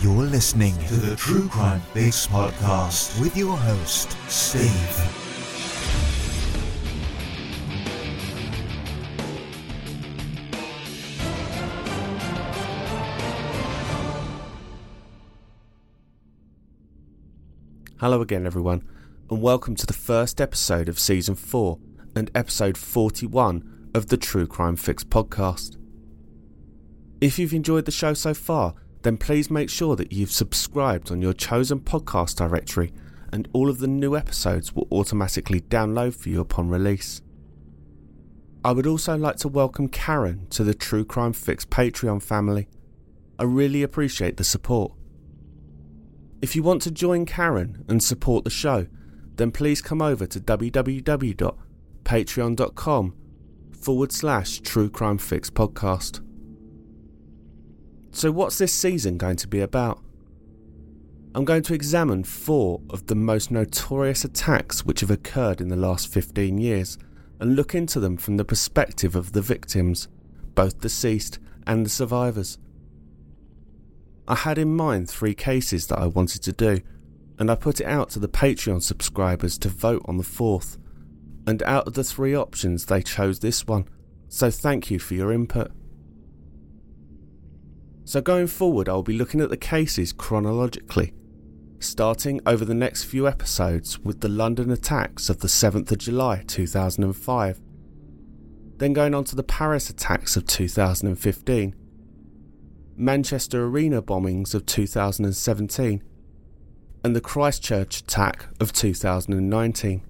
You're listening to the True Crime Fix podcast with your host, Steve. Hello again, everyone, and welcome to the first episode of season 4 and episode 41 of the True Crime Fix podcast. If you've enjoyed the show so far, then please make sure that you've subscribed on your chosen podcast directory and all of the new episodes will automatically download for you upon release. I would also like to welcome Karen to the True Crime Fix Patreon family. I really appreciate the support. If you want to join Karen and support the show, then please come over to www.patreon.com forward slash True Crime Fix podcast. So, what's this season going to be about? I'm going to examine four of the most notorious attacks which have occurred in the last 15 years and look into them from the perspective of the victims, both deceased and the survivors. I had in mind three cases that I wanted to do, and I put it out to the Patreon subscribers to vote on the fourth. And out of the three options, they chose this one, so thank you for your input. So, going forward, I'll be looking at the cases chronologically, starting over the next few episodes with the London attacks of the 7th of July 2005, then going on to the Paris attacks of 2015, Manchester Arena bombings of 2017, and the Christchurch attack of 2019.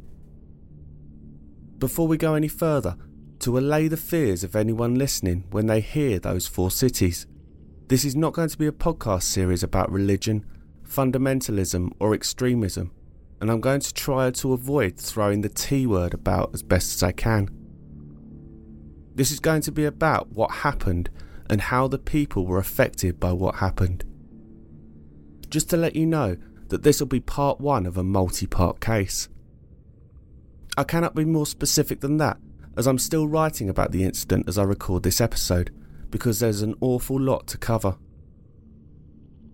Before we go any further, to allay the fears of anyone listening when they hear those four cities, this is not going to be a podcast series about religion, fundamentalism, or extremism, and I'm going to try to avoid throwing the T word about as best as I can. This is going to be about what happened and how the people were affected by what happened. Just to let you know that this will be part one of a multi part case. I cannot be more specific than that, as I'm still writing about the incident as I record this episode because there's an awful lot to cover.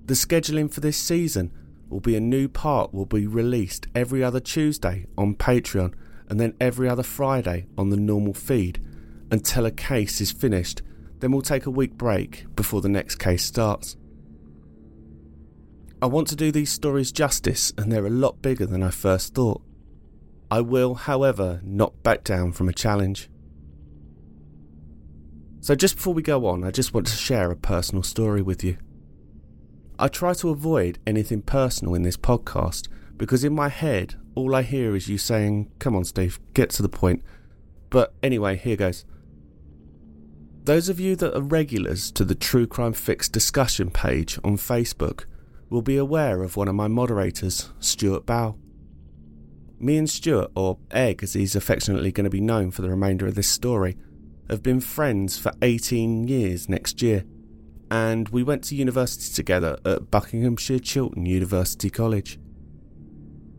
The scheduling for this season will be a new part will be released every other Tuesday on Patreon and then every other Friday on the normal feed until a case is finished. Then we'll take a week break before the next case starts. I want to do these stories justice and they're a lot bigger than I first thought. I will, however, not back down from a challenge. So, just before we go on, I just want to share a personal story with you. I try to avoid anything personal in this podcast because in my head, all I hear is you saying, Come on, Steve, get to the point. But anyway, here goes. Those of you that are regulars to the True Crime Fix discussion page on Facebook will be aware of one of my moderators, Stuart Bow. Me and Stuart, or Egg as he's affectionately going to be known for the remainder of this story, have been friends for 18 years next year, and we went to university together at Buckinghamshire Chiltern University College.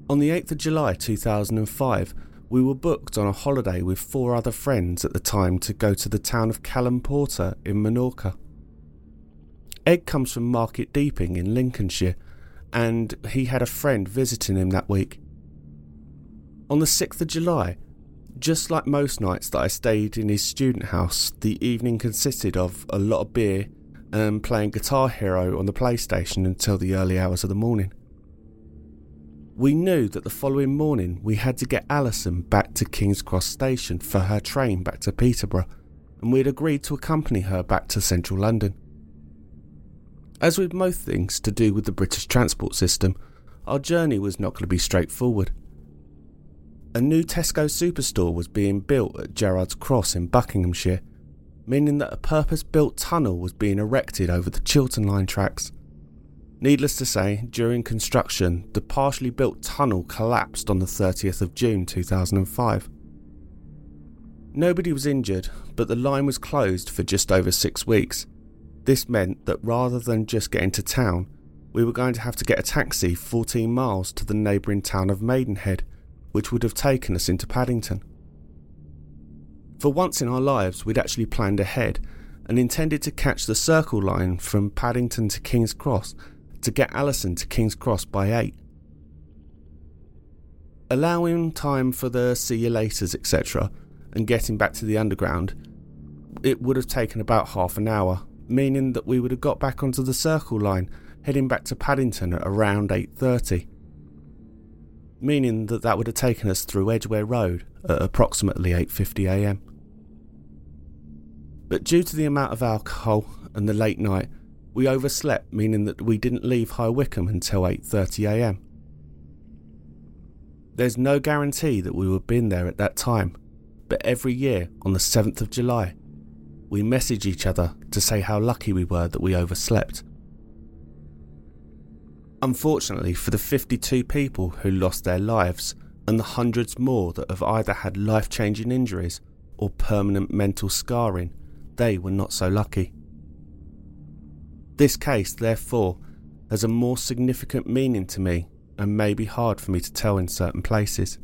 On the 8th of July 2005, we were booked on a holiday with four other friends at the time to go to the town of Cala'n Porter in Menorca. Ed comes from Market Deeping in Lincolnshire, and he had a friend visiting him that week. On the 6th of July, just like most nights that I stayed in his student house, the evening consisted of a lot of beer and playing Guitar Hero on the PlayStation until the early hours of the morning. We knew that the following morning we had to get Alison back to King's Cross Station for her train back to Peterborough, and we had agreed to accompany her back to central London. As with most things to do with the British transport system, our journey was not going to be straightforward a new Tesco superstore was being built at Gerrards Cross in Buckinghamshire, meaning that a purpose built tunnel was being erected over the Chiltern Line tracks. Needless to say, during construction, the partially built tunnel collapsed on the 30th of June 2005. Nobody was injured, but the line was closed for just over six weeks. This meant that rather than just getting to town, we were going to have to get a taxi 14 miles to the neighbouring town of Maidenhead, which would have taken us into Paddington. For once in our lives, we'd actually planned ahead and intended to catch the Circle line from Paddington to King's Cross to get Alison to King's Cross by 8. Allowing time for the see you laters, etc., and getting back to the underground, it would have taken about half an hour, meaning that we would have got back onto the Circle line, heading back to Paddington at around 8:30. Meaning that that would have taken us through Edgware Road at approximately 8:50 a.m. But due to the amount of alcohol and the late night, we overslept, meaning that we didn't leave High Wycombe until 8:30 a.m. There's no guarantee that we would have been there at that time, but every year on the 7th of July, we message each other to say how lucky we were that we overslept. Unfortunately, for the 52 people who lost their lives and the hundreds more that have either had life changing injuries or permanent mental scarring, they were not so lucky. This case, therefore, has a more significant meaning to me and may be hard for me to tell in certain places.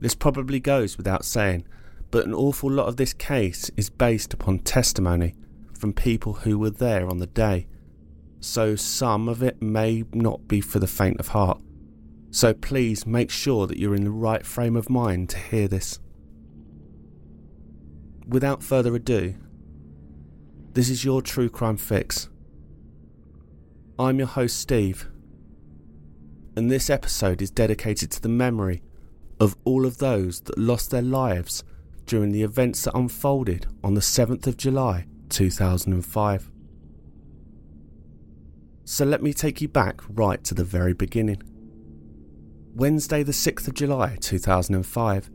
This probably goes without saying, but an awful lot of this case is based upon testimony from people who were there on the day, so some of it may not be for the faint of heart. So please make sure that you're in the right frame of mind to hear this. Without further ado, this is your True Crime Fix. I'm your host, Steve, and this episode is dedicated to the memory of all of those that lost their lives during the events that unfolded on the 7th of July 2005. So let me take you back right to the very beginning. Wednesday, the 6th of July 2005,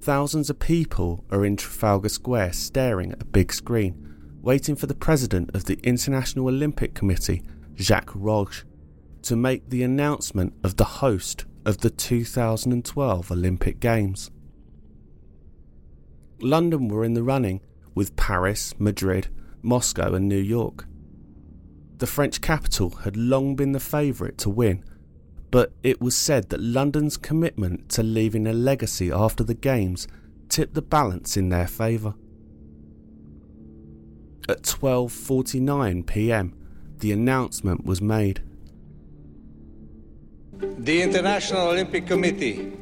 thousands of people are in Trafalgar Square staring at a big screen, waiting for the president of the International Olympic Committee, Jacques Rogge, to make the announcement of the host of the 2012 Olympic Games. London were in the running with Paris, Madrid, Moscow, and New York. The French capital had long been the favourite to win, but it was said that London's commitment to leaving a legacy after the Games tipped the balance in their favour. At 12:49 p.m., the announcement was made. The International Olympic Committee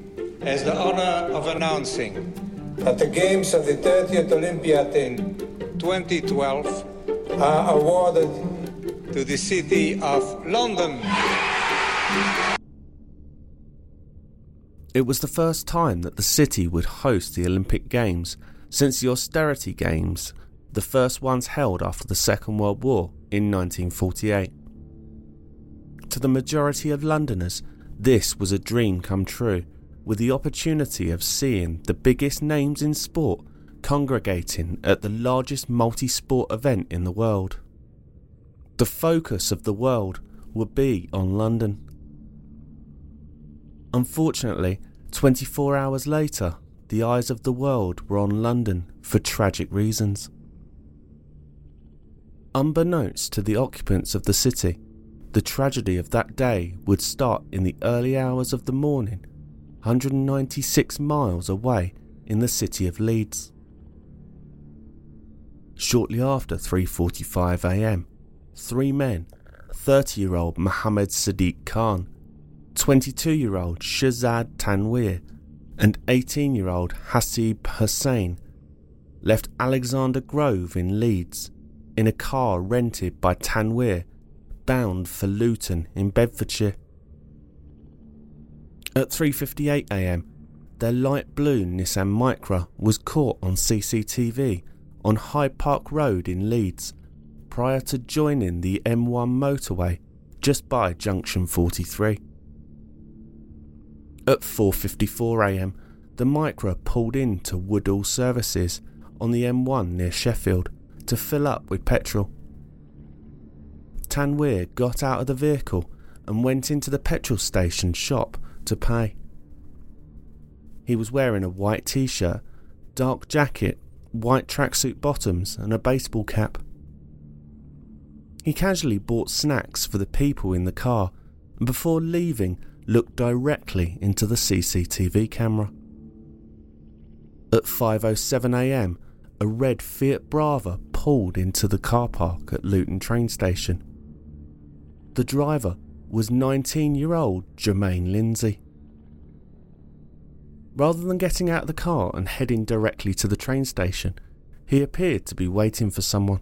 has the honor of announcing that the Games of the 30th Olympiad in 2012 are awarded to the city of London. It was the first time that the city would host the Olympic Games since the Austerity Games, the first ones held after the Second World War in 1948. To the majority of Londoners, this was a dream come true, with the opportunity of seeing the biggest names in sport congregating at the largest multi sport event in the world. The focus of the world would be on London. Unfortunately, 24 hours later, the eyes of the world were on London for tragic reasons. Unbeknownst to the occupants of the city, the tragedy of that day would start in the early hours of the morning, 196 miles away in the city of Leeds. Shortly after 3:45 a.m., three men, 30-year-old Mohammed Sadiq Khan, 22-year-old Shazad Tanweer, and 18-year-old Hasib Hussain, left Alexandra Grove in Leeds in a car rented by Tanweer bound for Luton in Bedfordshire. At 3:58 a.m., their light blue Nissan Micra was caught on CCTV on Hyde Park Road in Leeds prior to joining the M1 motorway just by junction 43. At 4:54 a.m., the Micra pulled into Woodall Services on the M1 near Sheffield to fill up with petrol. Tanweer got out of the vehicle and went into the petrol station shop to pay. He was wearing a white t shirt, dark jacket, white tracksuit bottoms, and a baseball cap. He casually bought snacks for the people in the car and before leaving looked directly into the CCTV camera. At 5:07 a.m., a red Fiat Brava pulled into the car park at Luton train station. The driver was 19-year-old Jermaine Lindsay. Rather than getting out of the car and heading directly to the train station, he appeared to be waiting for someone.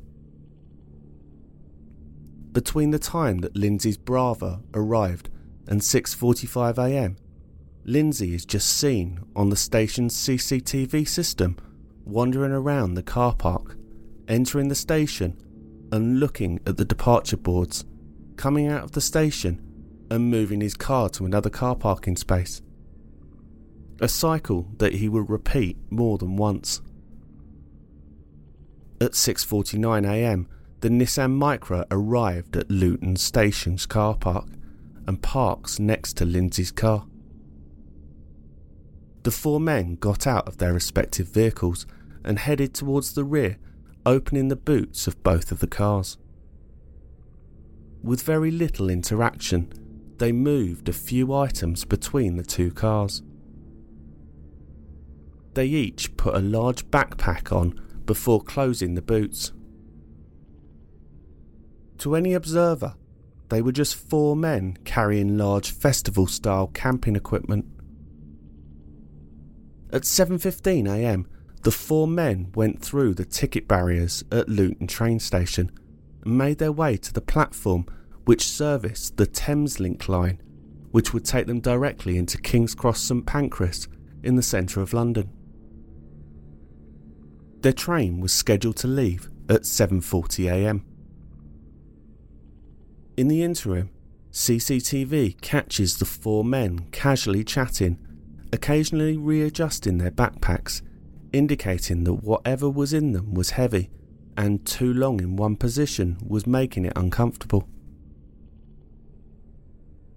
Between the time that Lindsay's Brava arrived and 6:45 a.m., Lindsay is just seen on the station's CCTV system wandering around the car park, entering the station and looking at the departure boards, coming out of the station and moving his car to another car parking space. A cycle that he would repeat more than once. At 6:49 a.m., the Nissan Micra arrived at Luton Station's car park and parks next to Lindsay's car the four men got out of their respective vehicles and headed towards the rear, opening the boots of both of the cars. With very little interaction, they moved a few items between the two cars. They each put a large backpack on before closing the boots. To any observer, they were just four men carrying large festival style camping equipment. At 7:15 a.m., the four men went through the ticket barriers at Luton train station and made their way to the platform which serviced the Thameslink line, which would take them directly into King's Cross St Pancras in the centre of London. Their train was scheduled to leave at 7:40 a.m. In the interim, CCTV catches the four men casually chatting occasionally readjusting their backpacks, indicating that whatever was in them was heavy and too long in one position was making it uncomfortable.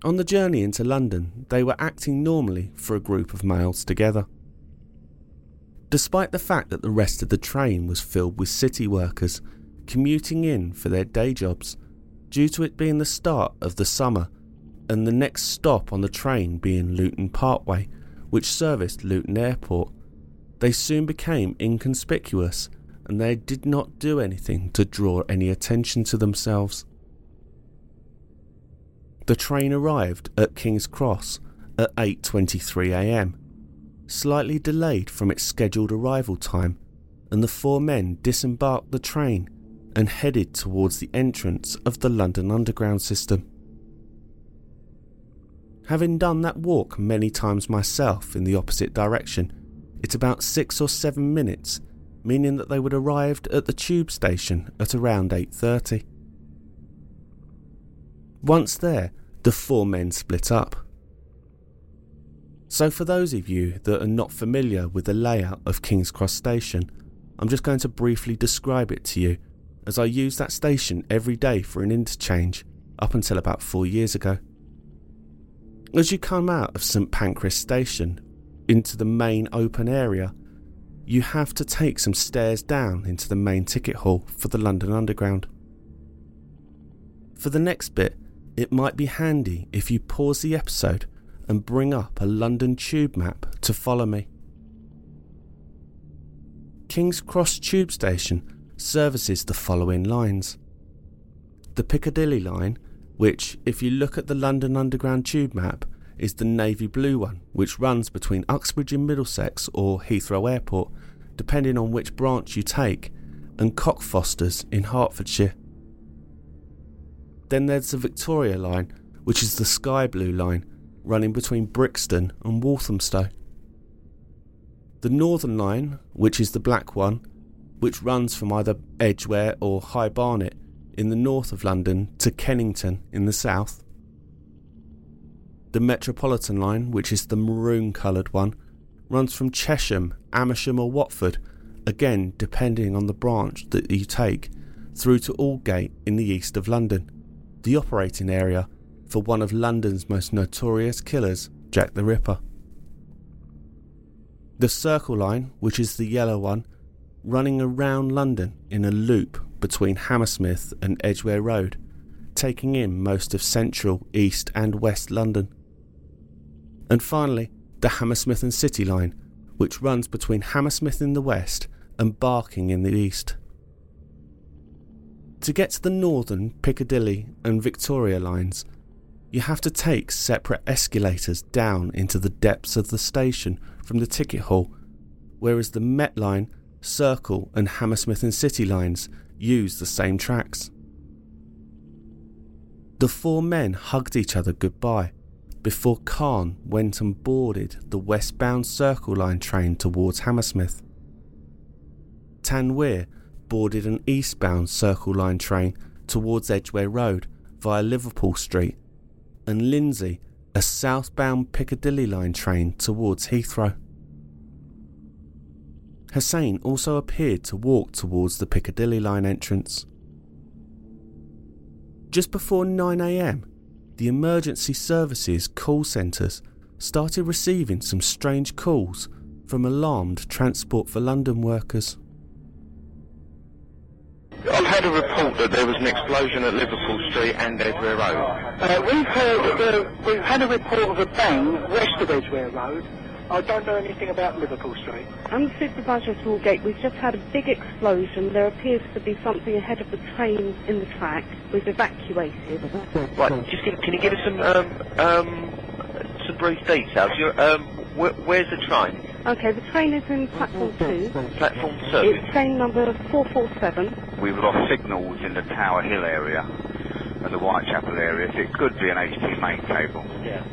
On the journey into London, they were acting normally for a group of males together. Despite the fact that the rest of the train was filled with city workers commuting in for their day jobs, due to it being the start of the summer and the next stop on the train being Luton Parkway, which serviced Luton Airport. They soon became inconspicuous and they did not do anything to draw any attention to themselves. The train arrived at King's Cross at 8:23 a.m., slightly delayed from its scheduled arrival time, and the four men disembarked the train and headed towards the entrance of the London Underground system. Having done that walk many times myself in the opposite direction, it's about six or seven minutes, meaning that they would arrived at the tube station at around 8.30. Once there, the four men split up. So for those of you that are not familiar with the layout of King's Cross Station, I'm just going to briefly describe it to you, as I use that station every day for an interchange up until about four years ago. As you come out of St Pancras Station into the main open area, you have to take some stairs down into the main ticket hall for the London Underground. For the next bit, it might be handy if you pause the episode and bring up a London tube map to follow me. King's Cross Tube Station services the following lines the Piccadilly line which, if you look at the London Underground tube map, is the navy blue one, which runs between Uxbridge in Middlesex or Heathrow Airport, depending on which branch you take, and Cockfosters in Hertfordshire. Then there's the Victoria line, which is the sky blue line, running between Brixton and Walthamstow. The Northern line, which is the black one, which runs from either Edgware or High Barnet, in the north of London to Kennington in the south. The Metropolitan line, which is the maroon coloured one, runs from Chesham, Amersham, or Watford again depending on the branch that you take, through to Aldgate in the east of London, the operating area for one of London's most notorious killers, Jack the Ripper. The Circle Line, which is the yellow one, running around London in a loop between Hammersmith and Edgware Road, taking in most of central, east, and west London. And finally, the Hammersmith and City Line, which runs between Hammersmith in the west and Barking in the east. To get to the northern Piccadilly and Victoria lines, you have to take separate escalators down into the depths of the station from the ticket hall, whereas the Met Line, Circle, and Hammersmith and City lines use the same tracks. The four men hugged each other goodbye before Khan went and boarded the westbound Circle Line train towards Hammersmith. Tanweer boarded an eastbound Circle Line train towards Edgware Road via Liverpool Street, and Lindsay a southbound Piccadilly Line train towards Heathrow. Hussain also appeared to walk towards the Piccadilly Line entrance. Just before 9am, the emergency services call centres started receiving some strange calls from alarmed Transport for London workers. I've had a report that there was an explosion at Liverpool Street and Edgware Road. Uh, we've heard, uh, we've had a report of a bang west of Edgware Road. I don't know anything about Liverpool Street. I'm the supervisor of Aldgate. We've just had a big explosion. There appears to be something ahead of the train in the track. We've evacuated. Right, just give, can you give us some um, um, some brief details? You're, um, wh- where's the train? Okay, the train is in platform two. Platform two. It's train number 447. We've lost signals in the Tower Hill area and the Whitechapel area. It could be an HT main cable. Yeah.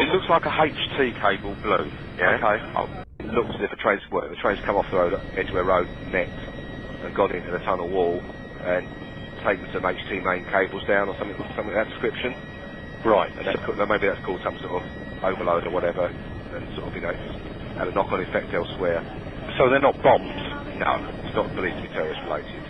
It looks like a HT cable blue. Yeah. Okay. Oh, it looks as if a train's, well, the train's come off the road, Edgware Road, met, and gone into the tunnel wall, and taken some HT main cables down, or something, something of that description. Right. And that's, maybe that's caused some sort of overload or whatever, and sort of, you know, had a knock-on effect elsewhere. So they're not bombs. No, it's not believed to be terrorist related.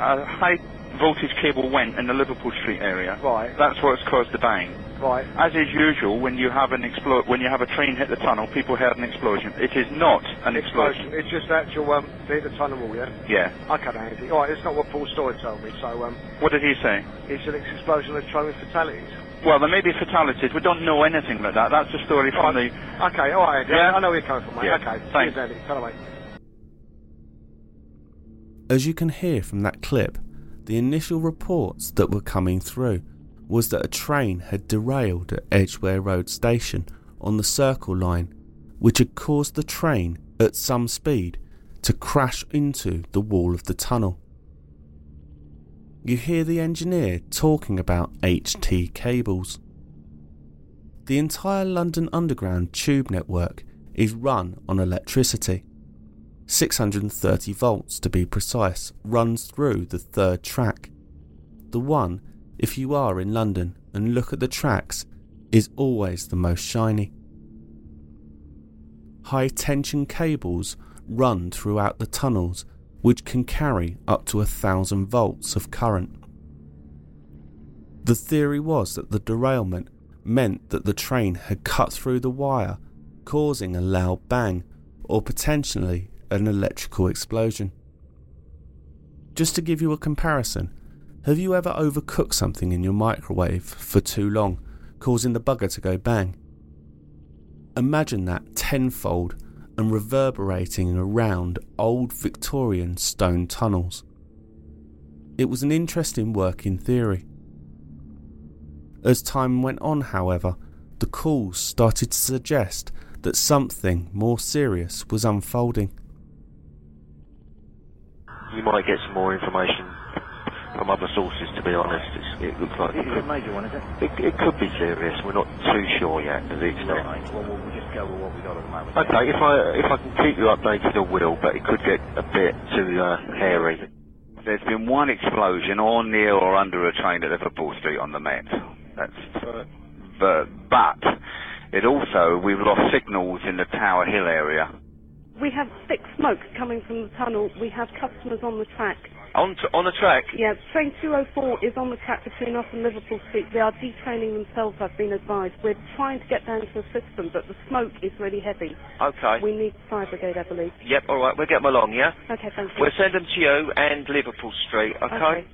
A high voltage cable went in the Liverpool Street area. Right. That's what's caused the bang. Right. As is usual, when you have an explo- when you have a train hit the tunnel, people heard an explosion. It is not an explosion. It's just actual, um, the, the tunnel wall, yeah? Yeah. Okay, Andy. All right, it's not what Paul Story told me, so, um, What did he say? it's an explosion of train with fatalities. Well, there may be fatalities. We don't know anything about that. That's a story from Right. the. Okay, all right. Yeah. I know where you're coming from, mate. Yeah. Okay. Thanks. Cheers, Andy. As you can hear from that clip, the initial reports that were coming through was that a train had derailed at Edgware Road station on the Circle Line, which had caused the train at some speed to crash into the wall of the tunnel. You hear the engineer talking about HT cables. The entire London Underground tube network is run on electricity. 630 volts to be precise, runs through the third track. The one, if you are in London and look at the tracks, is always the most shiny. High tension cables run throughout the tunnels, which can carry up to a thousand volts of current. The theory was that the derailment meant that the train had cut through the wire, causing a loud bang or potentially an electrical explosion. Just to give you a comparison, have you ever overcooked something in your microwave for too long, causing the bugger to go bang? Imagine that tenfold and reverberating around old Victorian stone tunnels. It was an interesting work in theory. As time went on, however, the calls started to suggest that something more serious was unfolding. You might get some more information from other sources, to be honest. It's, it looks like It's a major one, is it? it, it could be serious. We're not too sure yet to the extent. Right. Well, we'll we'll just go with what we got at the moment. Okay, if I if I can keep you updated, I will. But it could get a bit too uh, hairy. There's been one explosion or near or under a train at Liverpool Street on the Met. That's. But, but it also we've lost signals in the Tower Hill area We have thick smoke coming from the tunnel. We have customers on the track. On, t- on the track? Yeah, train 204 is on the track between us and Liverpool Street. They are detraining themselves, I've been advised. We're trying to get down to the system, but the smoke is really heavy. Okay. We need fire brigade, I believe. Yep, alright, we'll get them along, yeah? Okay, thank you. We'll send them to you and Liverpool Street, okay? Okay.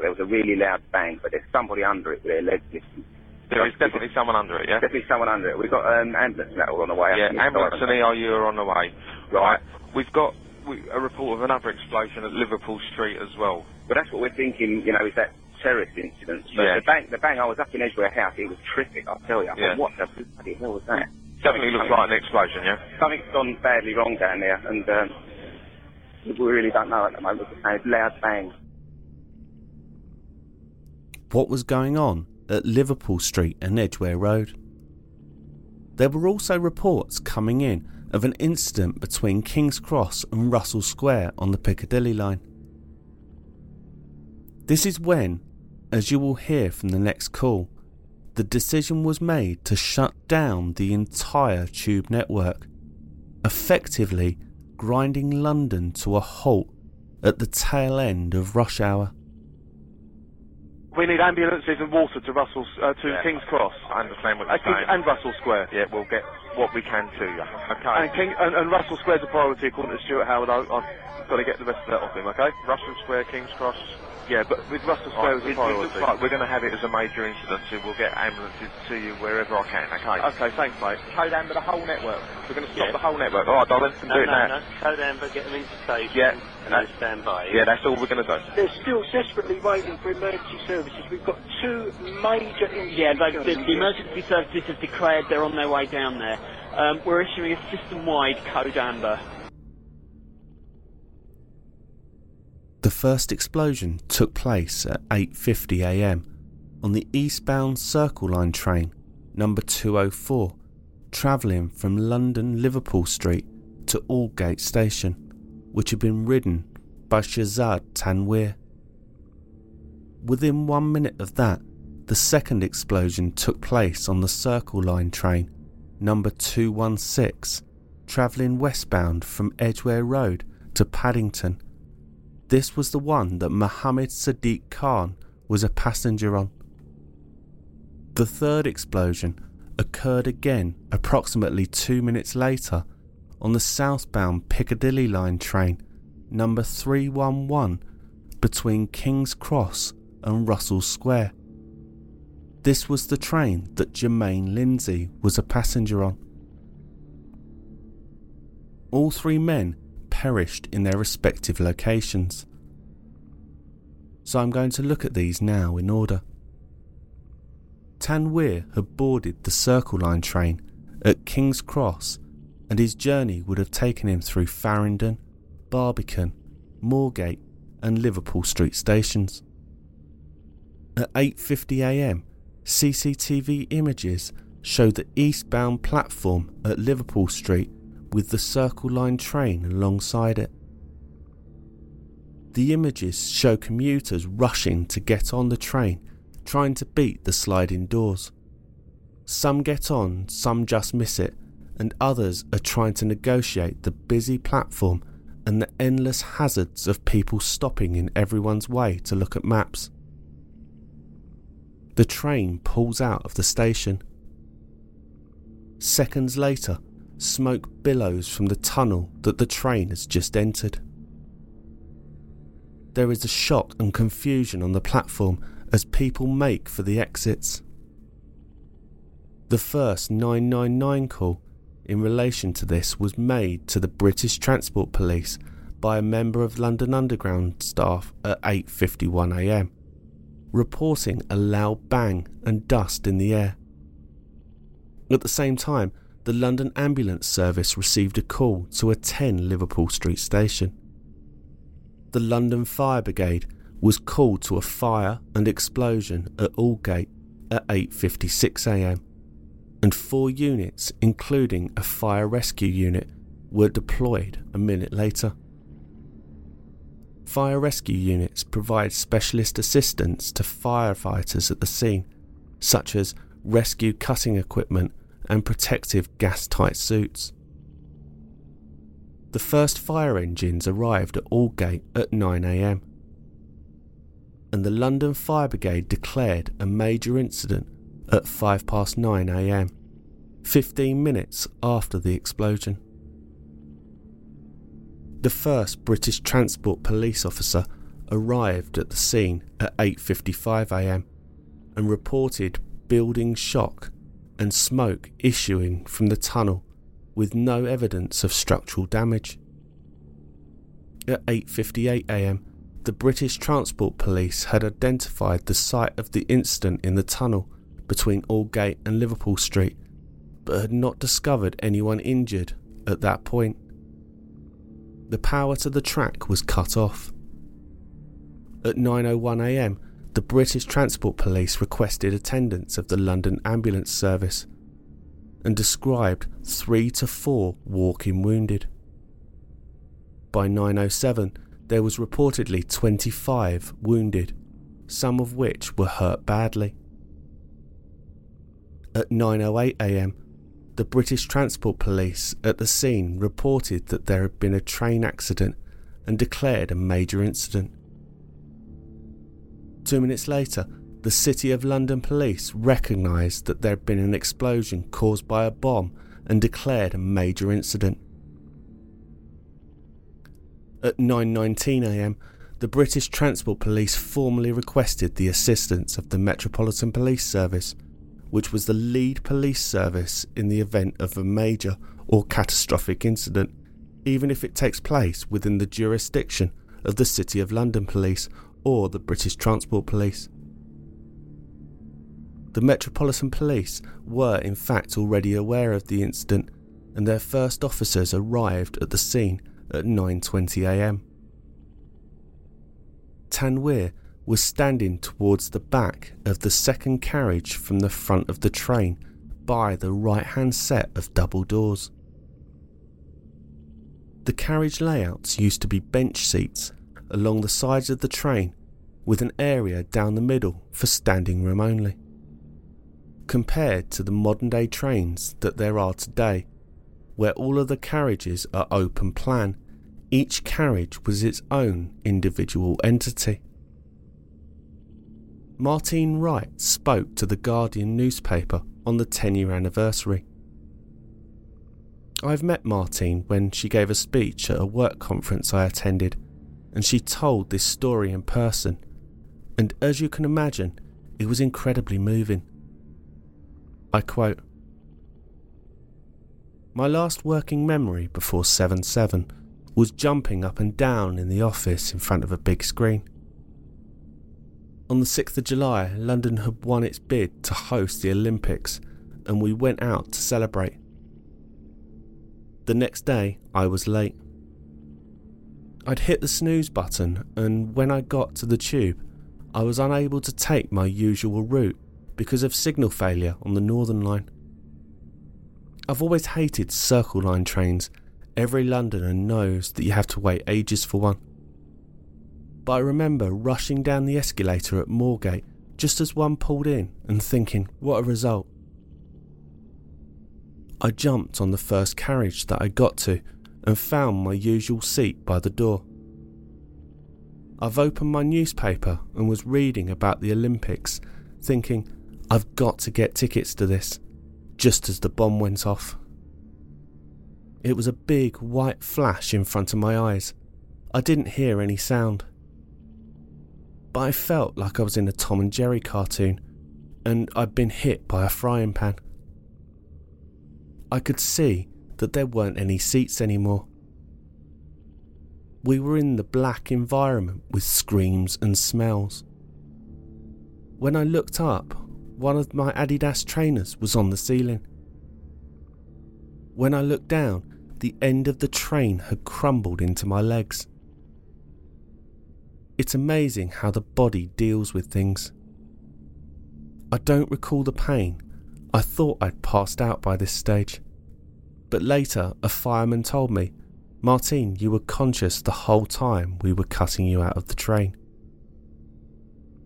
There was a really loud bang, but there's somebody under it with their legs lifted. There is definitely someone under it, yeah? Definitely someone under it. We've got um, ambulance and that all on the way. Yeah, I think it's ambulance and siren. ERU are on the way. Right. We've got we, a report of another explosion at Liverpool Street as well. But that's what we're thinking, you know, is that terrorist incident. But Yeah. the bang, the bang, I was up in Edgware House, it was terrific, I'll tell you. I Yeah. thought, what the bloody hell was that? Definitely looks like an explosion, yeah? Something's gone badly wrong down there, and um, we really don't know at the moment. And it's loud bang. what was going on at Liverpool Street and Edgware Road. There were also reports coming in of an incident between King's Cross and Russell Square on the Piccadilly line. This is when, as you will hear from the next call, the decision was made to shut down the entire tube network, effectively grinding London to a halt at the tail end of rush hour. We need ambulances and water to Russell's, uh, to Yeah. King's Cross. I understand what you're Uh, King- saying. and Russell Square. Yeah, we'll get what we can to you, okay? And, King, and, and Russell Square's a priority according to Stuart Howard. I, I've got to get the rest of that off him, okay? Russell Square, King's Cross. Yeah, but with Russell Square Right, as it, a it priority. looks like we're going to have it as a major incident, so we'll get ambulances to you wherever I can, okay? Okay, thanks, mate. Code amber the whole network. We're going to stop Yeah. the whole network. All right, darling, can do it now. Code Amber, get them into station. Yeah. And then stand by. Yeah, that's all we're going to do. They're still desperately waiting for emergency services. We've got two major incidents. Yeah, they, the, the emergency services have declared they're on their way down there. Um, we're issuing a system-wide code amber. The first explosion took place at 8:50 a.m. on the eastbound Circle Line train number 204, travelling from London Liverpool Street to Aldgate Station, which had been ridden by Shazad Tanweer. Within one minute of that, the second explosion took place on the Circle Line train number 216, travelling westbound from Edgware Road to Paddington. This was the one that Mohammed Sadiq Khan was a passenger on. The third explosion occurred again approximately two minutes later on the southbound Piccadilly line train number 311 between King's Cross and Russell Square. This was the train that Jermaine Lindsay was a passenger on. All three men perished in their respective locations. So I'm going to look at these now in order. Tanweer had boarded the Circle Line train at King's Cross and his journey would have taken him through Farringdon, Barbican, Moorgate and Liverpool Street stations. At 8.50am, CCTV images show the eastbound platform at Liverpool Street with the Circle Line train alongside it. The images show commuters rushing to get on the train, trying to beat the sliding doors. Some get on, some just miss it, and others are trying to negotiate the busy platform and the endless hazards of people stopping in everyone's way to look at maps. The train pulls out of the station. Seconds later, smoke billows from the tunnel that the train has just entered. There is a shock and confusion on the platform as people make for the exits. The first 999 call in relation to this was made to the British Transport Police by a member of London Underground staff at 8:51 a.m. reporting a loud bang and dust in the air. At the same time, the London Ambulance Service received a call to a 10 Liverpool Street station. The London Fire Brigade was called to a fire and explosion at Aldgate at 8:56 a.m. and four units including a fire rescue unit were deployed a minute later. Fire rescue units provide specialist assistance to firefighters at the scene, such as rescue cutting equipment and protective gas tight suits. the first fire engines arrived at Aldgate at 9am, and the London Fire Brigade declared a major incident at 5 past 9am, 15 minutes after the explosion. The first British Transport Police officer arrived at the scene at 8:55am and reported building shock and smoke issuing from the tunnel with no evidence of structural damage. At 8:58am, the British Transport Police had identified the site of the incident in the tunnel between Aldgate and Liverpool Street, but had not discovered anyone injured at that point. The power to the track was cut off. At 9:01am, the British Transport Police requested attendance of the London Ambulance Service and described 3 to 4 walking wounded. By 9:07, there was reportedly 25 wounded, some of which were hurt badly. At 9:08 a.m., the British Transport Police at the scene reported that there had been a train accident and declared a major incident. Two minutes later, the City of London Police recognised that there had been an explosion caused by a bomb and declared a major incident. At 9:19 a.m., the British Transport Police formally requested the assistance of the Metropolitan Police Service which was the lead police service in the event of a major or catastrophic incident, even if it takes place within the jurisdiction of the City of London Police or the British Transport Police. The Metropolitan Police were in fact already aware of the incident and their first officers arrived at the scene at 9:20 a.m. Tanweer was standing towards the back of the second carriage from the front of the train by the right hand set of double doors. The carriage layouts used to be bench seats along the sides of the train with an area down the middle for standing room only. Compared to the modern day trains that there are today, where all of the carriages are open plan, each carriage was its own individual entity. Martine Wright spoke to the Guardian newspaper on the 10 year anniversary. I've met Martine when she gave a speech at a work conference I attended, and she told this story in person. And as you can imagine, it was incredibly moving. I quote My last working memory before 7 7 was jumping up and down in the office in front of a big screen. On the 6th of July, London had won its bid to host the Olympics, and we went out to celebrate. The next day, I was late. I'd hit the snooze button, and when I got to the tube, I was unable to take my usual route because of signal failure on the Northern Line. I've always hated Circle Line trains. Every Londoner knows that you have to wait ages for one but I remember rushing down the escalator at Moorgate just as one pulled in and thinking, what a result. I jumped on the first carriage that I got to and found my usual seat by the door. I've opened my newspaper and was reading about the Olympics, thinking, I've got to get tickets to this, just as the bomb went off. It was a big white flash in front of my eyes. I didn't hear any sound but I felt like I was in a Tom and Jerry cartoon and I'd been hit by a frying pan. I could see that there weren't any seats anymore. We were in the black environment with screams and smells. When I looked up, one of my Adidas trainers was on the ceiling. When I looked down, the end of the train had crumbled into my legs. It's amazing how the body deals with things. I don't recall the pain. I thought I'd passed out by this stage. But later, a fireman told me, Martine, you were conscious the whole time we were cutting you out of the train.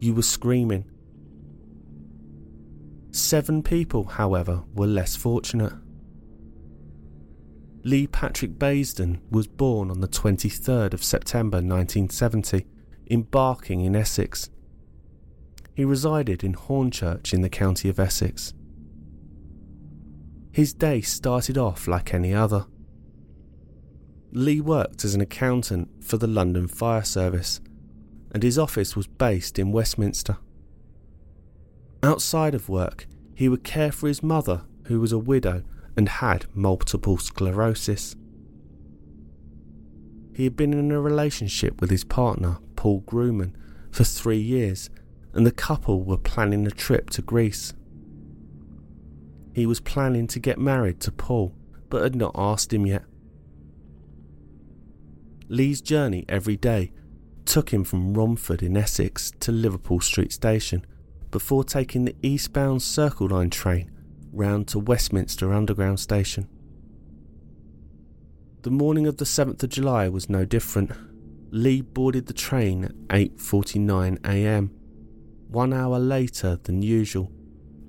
You were screaming. Seven people, however, were less fortunate. Lee Patrick Baisden was born on the 23rd of September 1970 in Barking in Essex. He resided in Hornchurch in the county of Essex. His day started off like any other. Lee worked as an accountant for the London Fire Service, and his office was based in Westminster. Outside of work, he would care for his mother, who was a widow and had multiple sclerosis. He had been in a relationship with his partner, Paul Grumman, for three years, and the couple were planning a trip to Greece. He was planning to get married to Paul, but had not asked him yet. Lee's journey every day took him from Romford in Essex to Liverpool Street Station before taking the eastbound Circle Line train round to Westminster Underground Station. The morning of the 7th of July was no different. Lee boarded the train at 8:49 a.m., 1 hour later than usual,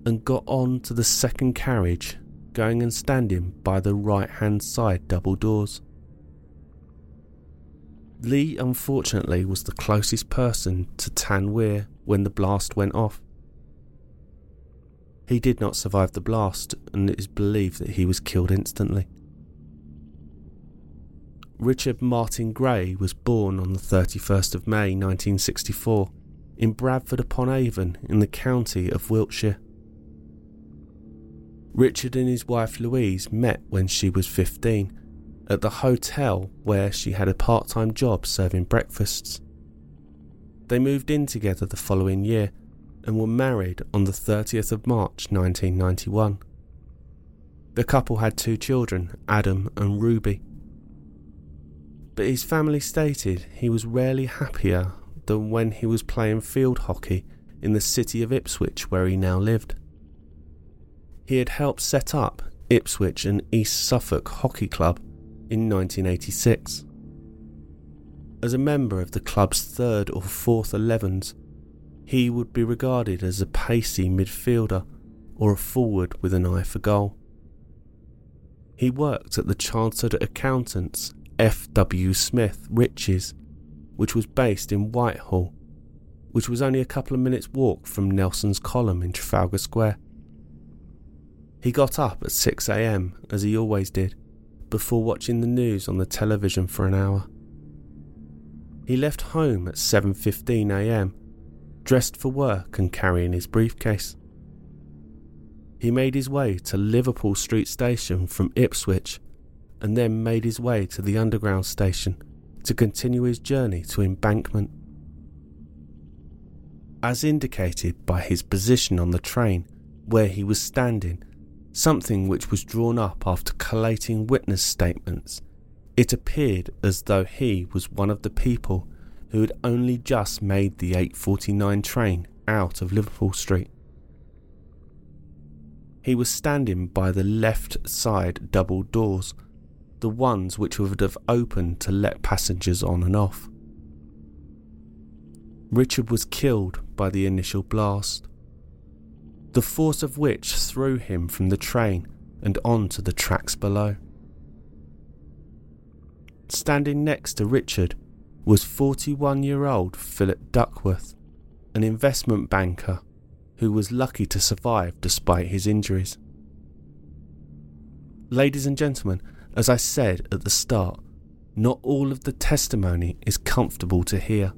and got on to the second carriage, going and standing by the right-hand side double doors. Lee unfortunately was the closest person to Tanweer when the blast went off. He did not survive the blast, and it is believed that he was killed instantly. Richard Martin Gray was born on the 31st of May 1964 in Bradford upon Avon in the county of Wiltshire. Richard and his wife Louise met when she was 15 at the hotel where she had a part time job serving breakfasts. They moved in together the following year and were married on the 30th of March 1991. The couple had two children, Adam and Ruby. But his family stated he was rarely happier than when he was playing field hockey in the city of Ipswich where he now lived. He had helped set up Ipswich and East Suffolk Hockey Club in 1986. As a member of the club's third or fourth 11s, he would be regarded as a pacey midfielder or a forward with an eye for goal. He worked at the Chartered Accountants F.W. Smith Riches, which was based in Whitehall, which was only a couple of minutes' walk from Nelson's column in Trafalgar Square. He got up at 6am, as he always did, before watching the news on the television for an hour. He left home at 7.15am dressed for work and carrying his briefcase. He made his way to Liverpool Street Station from Ipswich and then made his way to the Underground Station to continue his journey to Embankment. As indicated by his position on the train where he was standing, something which was drawn up after collating witness statements, it appeared as though he was one of the people who had only just made the 849 train out of Liverpool Street. He was standing by the left side double doors, the ones which would have opened to let passengers on and off. Richard was killed by the initial blast, the force of which threw him from the train and onto the tracks below. Standing next to Richard was 41 year old Philip Duckworth, an investment banker who was lucky to survive despite his injuries. Ladies and gentlemen, as I said at the start, not all of the testimony is comfortable to hear.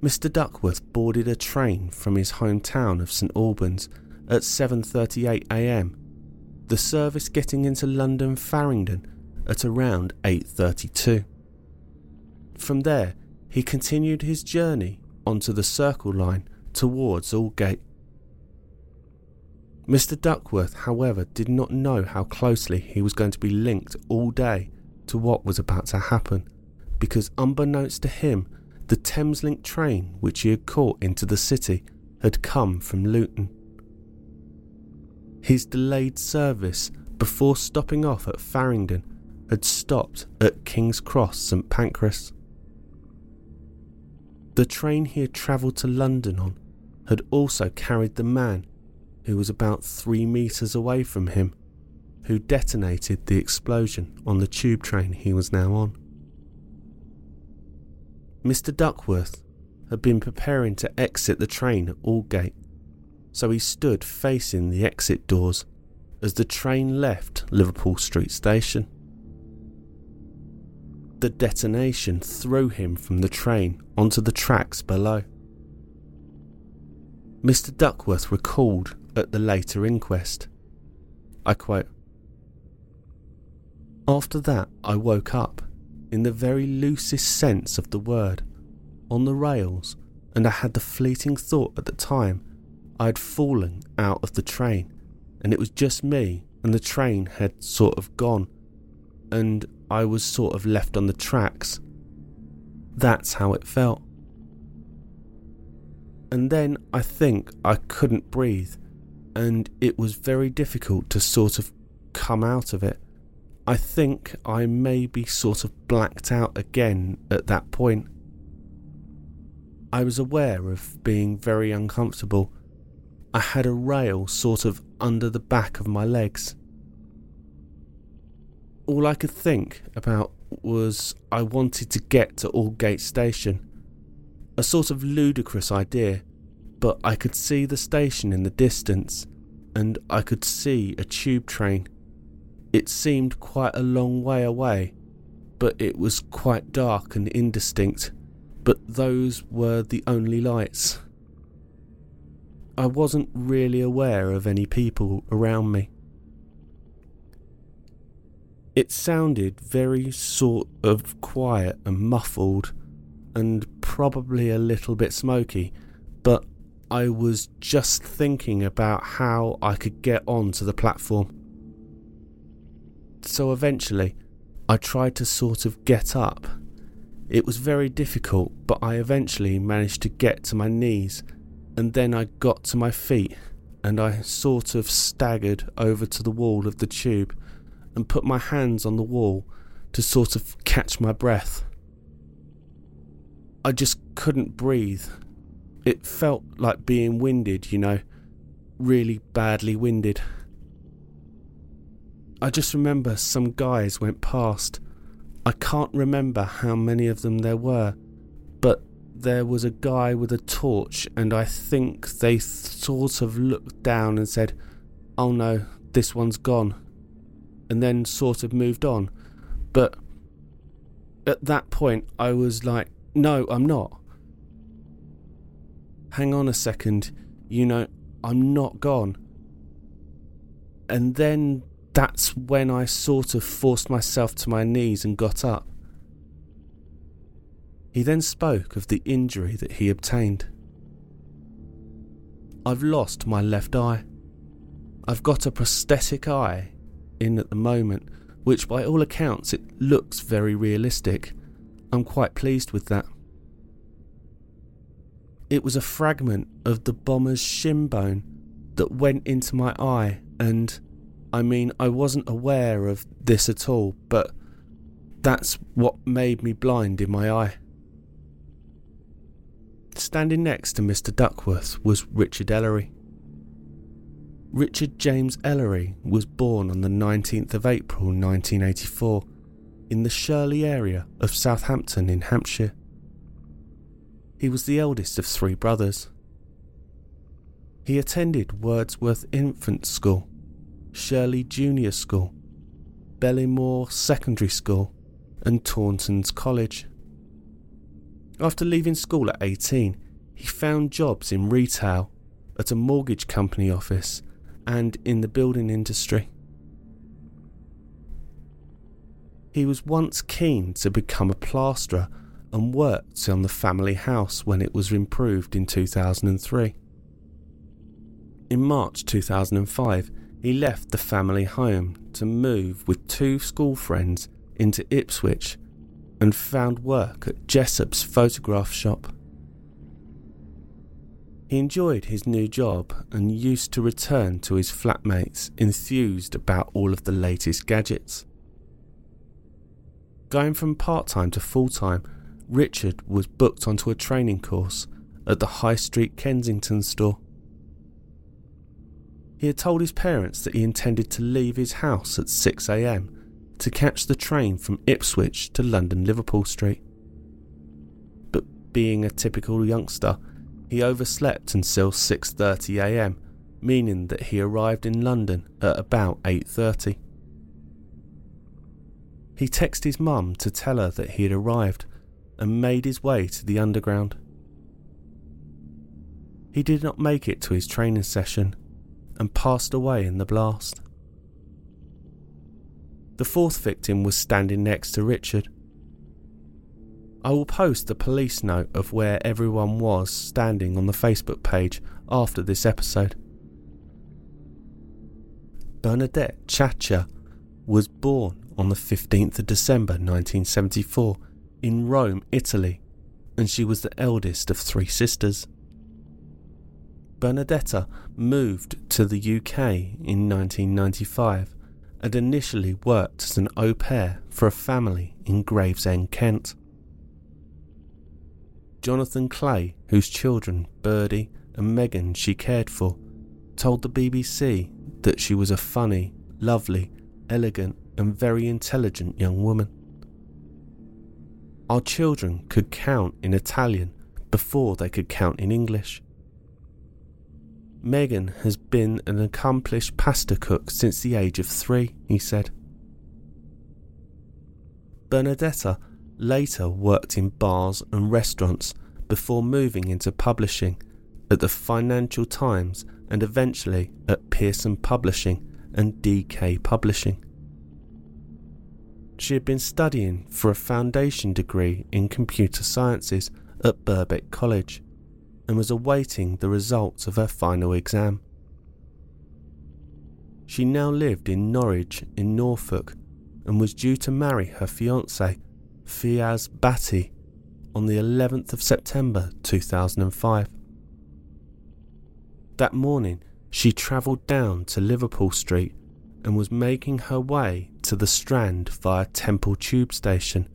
Mr. Duckworth boarded a train from his hometown of St Albans at 7:38 a.m. The service getting into London Farringdon at around 8:32. From there, he continued his journey onto the Circle Line towards Aldgate. Mr. Duckworth, however, did not know how closely he was going to be linked all day to what was about to happen, because unbeknownst to him, the Thameslink train which he had caught into the city had come from Luton. His delayed service before stopping off at Farringdon had stopped at King's Cross St Pancras. The train he had travelled to London on had also carried the man who was about three metres away from him, who detonated the explosion on the tube train he was now on. Mr. Duckworth had been preparing to exit the train at Aldgate, so he stood facing the exit doors as the train left Liverpool Street Station. The detonation threw him from the train onto the tracks below. Mr. Duckworth recalled at the later inquest. I quote After that, I woke up, in the very loosest sense of the word, on the rails, and I had the fleeting thought at the time I had fallen out of the train, and it was just me, and the train had sort of gone, and I was sort of left on the tracks. That's how it felt. And then I think I couldn't breathe, and it was very difficult to sort of come out of it. I think I maybe sort of blacked out again at that point. I was aware of being very uncomfortable. I had a rail sort of under the back of my legs. All I could think about was I wanted to get to Aldgate Station. A sort of ludicrous idea, but I could see the station in the distance, and I could see a tube train. It seemed quite a long way away, but it was quite dark and indistinct, but those were the only lights. I wasn't really aware of any people around me. It sounded very sort of quiet and muffled, and probably a little bit smoky, but I was just thinking about how I could get onto the platform. So eventually, I tried to sort of get up. It was very difficult, but I eventually managed to get to my knees, and then I got to my feet, and I sort of staggered over to the wall of the tube and put my hands on the wall to sort of catch my breath. I just couldn't breathe. It felt like being winded, you know, really badly winded. I just remember some guys went past. I can't remember how many of them there were, but there was a guy with a torch, and I think they sort of looked down and said, Oh no, this one's gone and then sort of moved on. But at that point, I was like, no, I'm not. Hang on a second, you know, I'm not gone. And then that's when I sort of forced myself to my knees and got up. He then spoke of the injury that he obtained. I've lost my left eye. I've got a prosthetic eye in at the moment, which by all accounts it looks very realistic. I'm quite pleased with that. It was a fragment of the bomber's shin bone that went into my eye, and I mean, I wasn't aware of this at all, but that's what made me blind in my eye. Standing next to Mr. Duckworth was Richard Ellery. Richard James Ellery was born on the 19th of April 1984 in the Shirley area of Southampton in Hampshire. He was the eldest of three brothers. He attended Wordsworth Infant School, Shirley Junior School, Bellemoor Secondary School, and Taunton's College. After leaving school at 18, he found jobs in retail, at a mortgage company office, and in the building industry. He was once keen to become a plasterer and worked on the family house when it was improved in 2003. In March 2005, he left the family home to move with two school friends into Ipswich and found work at Jessop's photograph shop. He enjoyed his new job and used to return to his flatmates enthused about all of the latest gadgets. Going from part time to full time, Richard was booked onto a training course at the High Street Kensington store. He had told his parents that he intended to leave his house at 6am to catch the train from Ipswich to London Liverpool Street. But being a typical youngster, he overslept until 6:30 a.m., meaning that he arrived in London at about 8:30. He texted his mum to tell her that he had arrived and made his way to the underground. He did not make it to his training session and passed away in the blast. The fourth victim was standing next to Richard. I will post the police note of where everyone was standing on the Facebook page after this episode. Bernadette Ciaccia was born on the 15th of December 1974 in Rome, Italy, and she was the eldest of three sisters. Bernadetta moved to the UK in 1995 and initially worked as an au pair for a family in Gravesend, Kent. Jonathan Clay, whose children, Birdie and Megan, she cared for, told the BBC that she was a funny, lovely, elegant, and very intelligent young woman. Our children could count in Italian before they could count in English. Megan has been an accomplished pasta cook since the age of three, he said. Bernadetta later worked in bars and restaurants before moving into publishing at the Financial Times and eventually at Pearson Publishing and DK Publishing. She had been studying for a foundation degree in computer sciences at Birkbeck College and was awaiting the results of her final exam. She now lived in Norwich in Norfolk and was due to marry her fiance, Fiaz Bhatti, on the 11th of September 2005. That morning, she travelled down to Liverpool Street and was making her way to the Strand via Temple Tube Station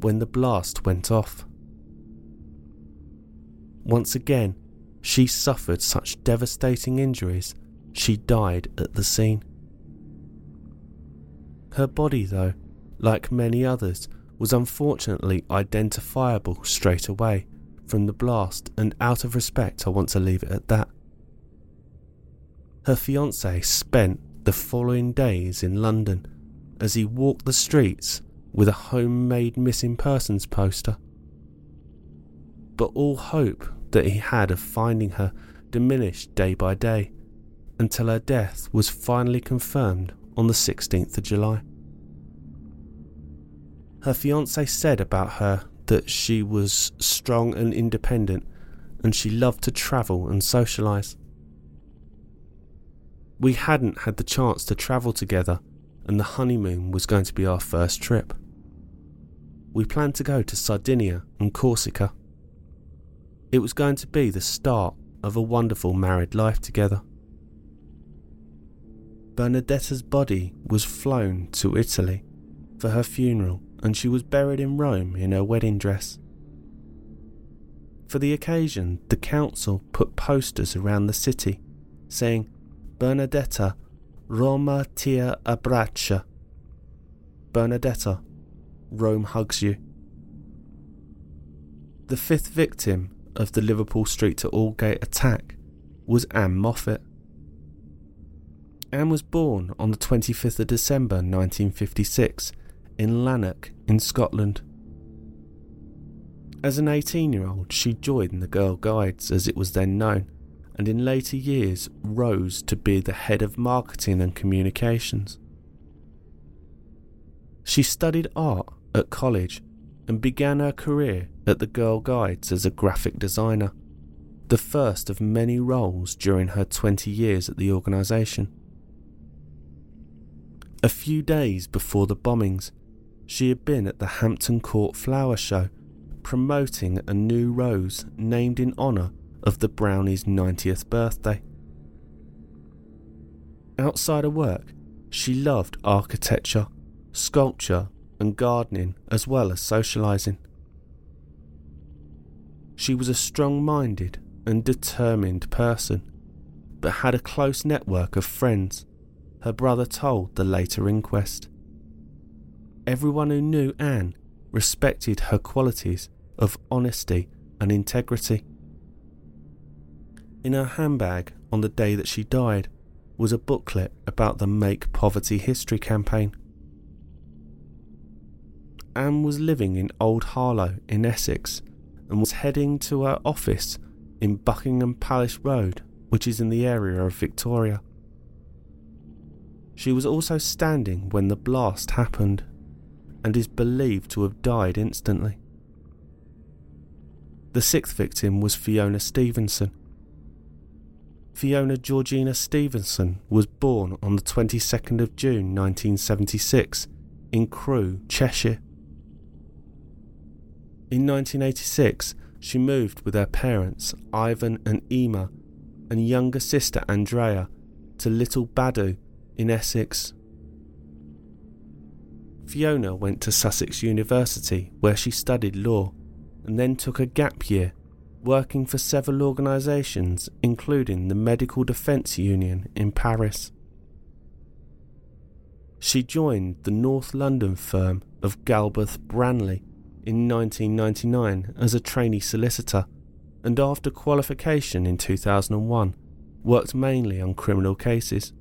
when the blast went off. Once again, she suffered such devastating injuries, she died at the scene. Her body, though, like many others, was unfortunately identifiable straight away from the blast, and out of respect, I want to leave it at that. Her fiance spent the following days in London as he walked the streets with a homemade missing persons poster but all hope that he had of finding her diminished day by day until her death was finally confirmed on the 16th of July. Her fiance said about her that she was strong and independent and she loved to travel and socialise. We hadn't had the chance to travel together, and the honeymoon was going to be our first trip. We planned to go to Sardinia and Corsica. It was going to be the start of a wonderful married life together. Bernadetta's body was flown to Italy for her funeral and she was buried in Rome in her wedding dress. For the occasion, the council put posters around the city saying, Bernadetta, Roma ti abbraccia. Bernadetta, Rome hugs you. The fifth victim of the Liverpool Street to Aldgate attack was Anne Moffat. Anne was born on the 25th of December 1956 in Lanark in Scotland. As an 18 year old, she joined the Girl Guides as it was then known, and in later years rose to be the head of marketing and communications. She studied art at college and began her career at the Girl Guides as a graphic designer, the first of many roles during her 20 years at the organisation. A few days before the bombings, she had been at the Hampton Court Flower Show promoting a new rose named in honour of the Brownies' 90th birthday. Outside of work, she loved architecture, sculpture, and gardening as well as socialising. She was a strong minded and determined person, but had a close network of friends, her brother told the later inquest. Everyone who knew Anne respected her qualities of honesty and integrity. In her handbag on the day that she died was a booklet about the Make Poverty History campaign. Anne was living in Old Harlow in Essex and was heading to her office in Buckingham Palace Road, which is in the area of Victoria. She was also standing when the blast happened and is believed to have died instantly. The sixth victim was Fiona Stevenson. Fiona Georgina Stevenson was born on the 22nd of June 1976 in Crewe, Cheshire. In 1986, she moved with her parents, Ivan and Ema, and younger sister Andrea, to Little Baddow in Essex. Fiona went to Sussex University where she studied law and then took a gap year working for several organisations including the Medical Defence Union in Paris. She joined the North London firm of Galbraith Branley in 1999 as a trainee solicitor and after qualification in 2001 worked mainly on criminal cases.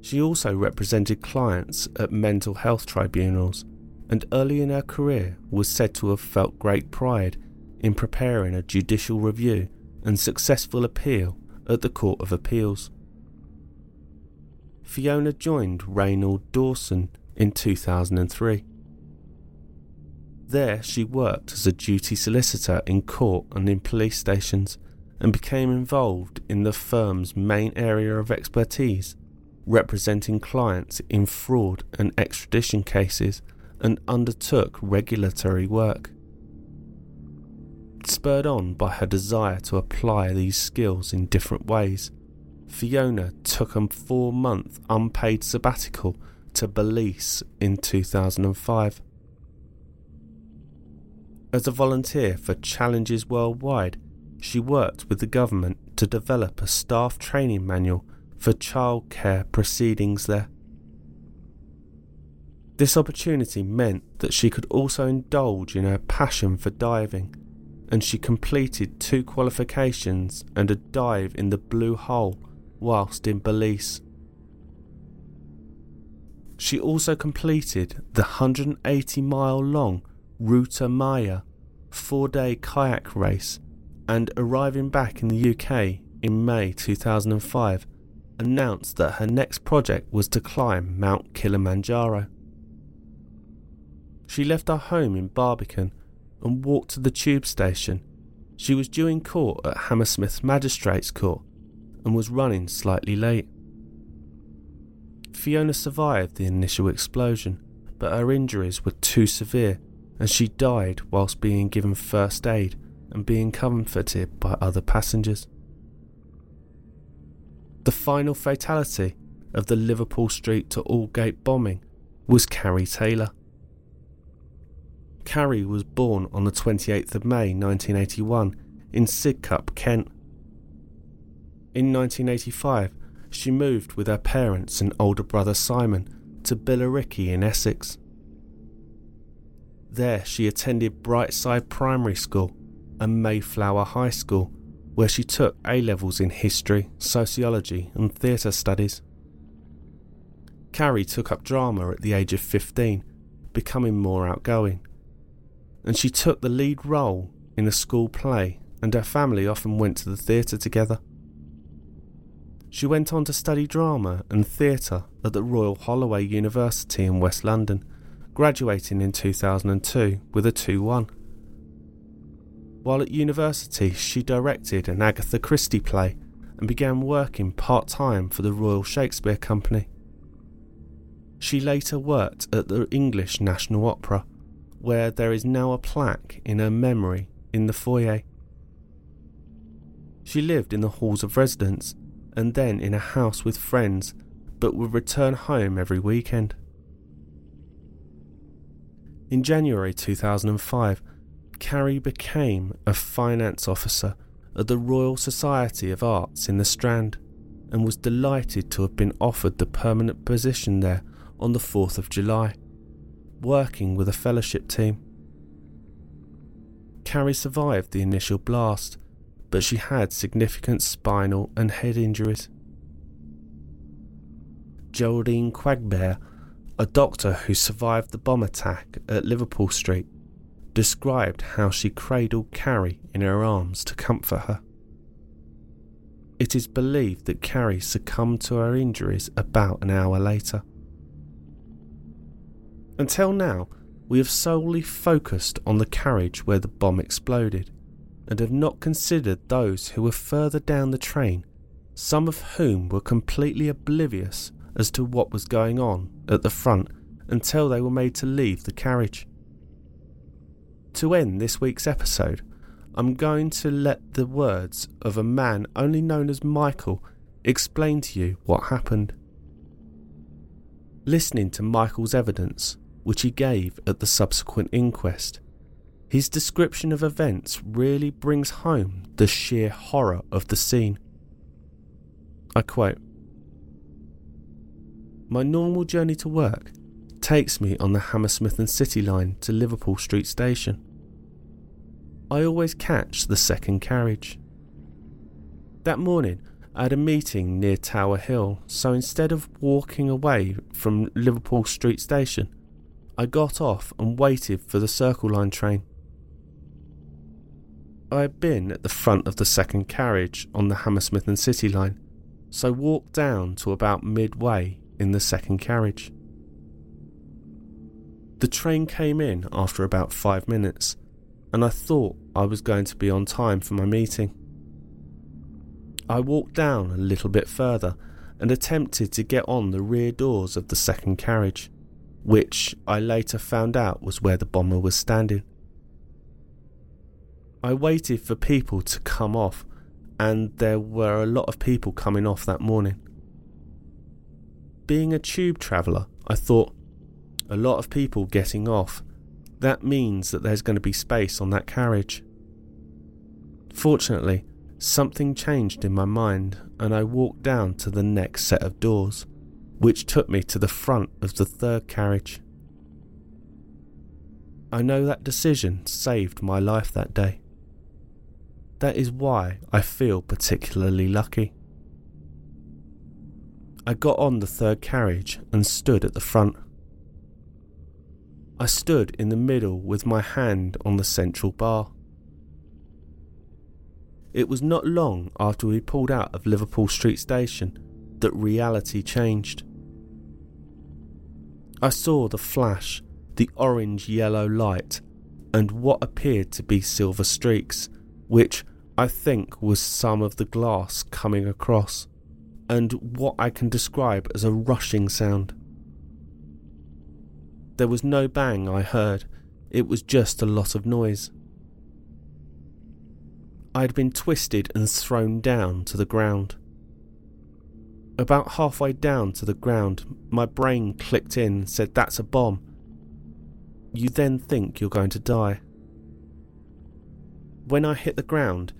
She also represented clients at mental health tribunals and early in her career was said to have felt great pride in preparing a judicial review and successful appeal at the Court of Appeals. Fiona joined Reynolds Dawson in 2003. There, she worked as a duty solicitor in court and in police stations and became involved in the firm's main area of expertise, representing clients in fraud and extradition cases, and undertook regulatory work. Spurred on by her desire to apply these skills in different ways, Fiona took a four month unpaid sabbatical to Belize in 2005. As a volunteer for Challenges Worldwide, she worked with the government to develop a staff training manual for childcare proceedings there. This opportunity meant that she could also indulge in her passion for diving, and she completed two qualifications and a dive in the Blue Hole whilst in Belize. She also completed the 180 mile long Ruta Maya four day kayak race and arriving back in the UK in May 2005 announced that her next project was to climb Mount Kilimanjaro. She left her home in Barbican and walked to the tube station. She was due in court at Hammersmith Magistrates Court and was running slightly late. Fiona survived the initial explosion, but her injuries were too severe and she died whilst being given first aid and being comforted by other passengers. The final fatality of the Liverpool Street to Aldgate bombing was Carrie Taylor. Carrie was born on the 28th of May 1981 in Sidcup, Kent. In 1985, she moved with her parents and older brother Simon to Billericay in Essex. There, she attended Brightside Primary School and Mayflower High School, where she took A levels in history, sociology, and theatre studies. Carrie took up drama at the age of 15, becoming more outgoing and she took the lead role in a school play, and her family often went to the theatre together. She went on to study drama and theatre at the Royal Holloway University in West London, graduating in 2002 with a 2 1. While at university, she directed an Agatha Christie play and began working part time for the Royal Shakespeare Company. She later worked at the English National Opera where there is now a plaque in her memory in the foyer. She lived in the halls of residence and then in a house with friends, but would return home every weekend. In January 2005, Carrie became a finance officer at the Royal Society of Arts in the Strand and was delighted to have been offered the permanent position there on the 4th of July, working with a fellowship team. Carrie survived the initial blast, but she had significant spinal and head injuries. Geraldine Quagbear, a doctor who survived the bomb attack at Liverpool Street, described how she cradled Carrie in her arms to comfort her. It is believed that Carrie succumbed to her injuries about an hour later. Until now, we have solely focused on the carriage where the bomb exploded and have not considered those who were further down the train, some of whom were completely oblivious as to what was going on at the front until they were made to leave the carriage. To end this week's episode, I'm going to let the words of a man only known as Michael explain to you what happened. Listening to Michael's evidence, which he gave at the subsequent inquest, his description of events really brings home the sheer horror of the scene. I quote My normal journey to work takes me on the Hammersmith and City line to Liverpool Street Station. I always catch the second carriage. That morning, I had a meeting near Tower Hill, so instead of walking away from Liverpool Street Station, I got off and waited for the Circle Line train. I had been at the front of the second carriage on the Hammersmith and City line, so walked down to about midway in the second carriage. The train came in after about five minutes, and I thought I was going to be on time for my meeting. I walked down a little bit further and attempted to get on the rear doors of the second carriage, which I later found out was where the bomber was standing. I waited for people to come off, and there were a lot of people coming off that morning. Being a tube traveller, I thought, a lot of people getting off, that means that there's going to be space on that carriage. Fortunately, something changed in my mind, and I walked down to the next set of doors, which took me to the front of the third carriage. I know that decision saved my life that day. That is why I feel particularly lucky. I got on the third carriage and stood at the front. I stood in the middle with my hand on the central bar. It was not long after we pulled out of Liverpool Street Station that reality changed. I saw the flash, the orange yellow light, and what appeared to be silver streaks, which I think was some of the glass coming across, and what I can describe as a rushing sound. There was no bang I heard, it was just a lot of noise. I had been twisted and thrown down to the ground. About halfway down to the ground, my brain clicked in said, That's a bomb. You then think you're going to die. When I hit the ground,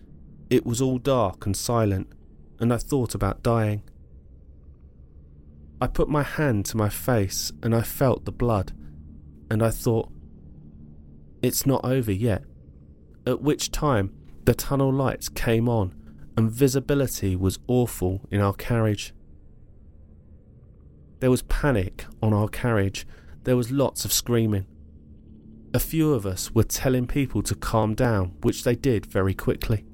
it was all dark and silent, and I thought about dying. I put my hand to my face and I felt the blood, and I thought, It's not over yet. At which time, the tunnel lights came on and visibility was awful in our carriage. There was panic on our carriage, there was lots of screaming. A few of us were telling people to calm down, which they did very quickly.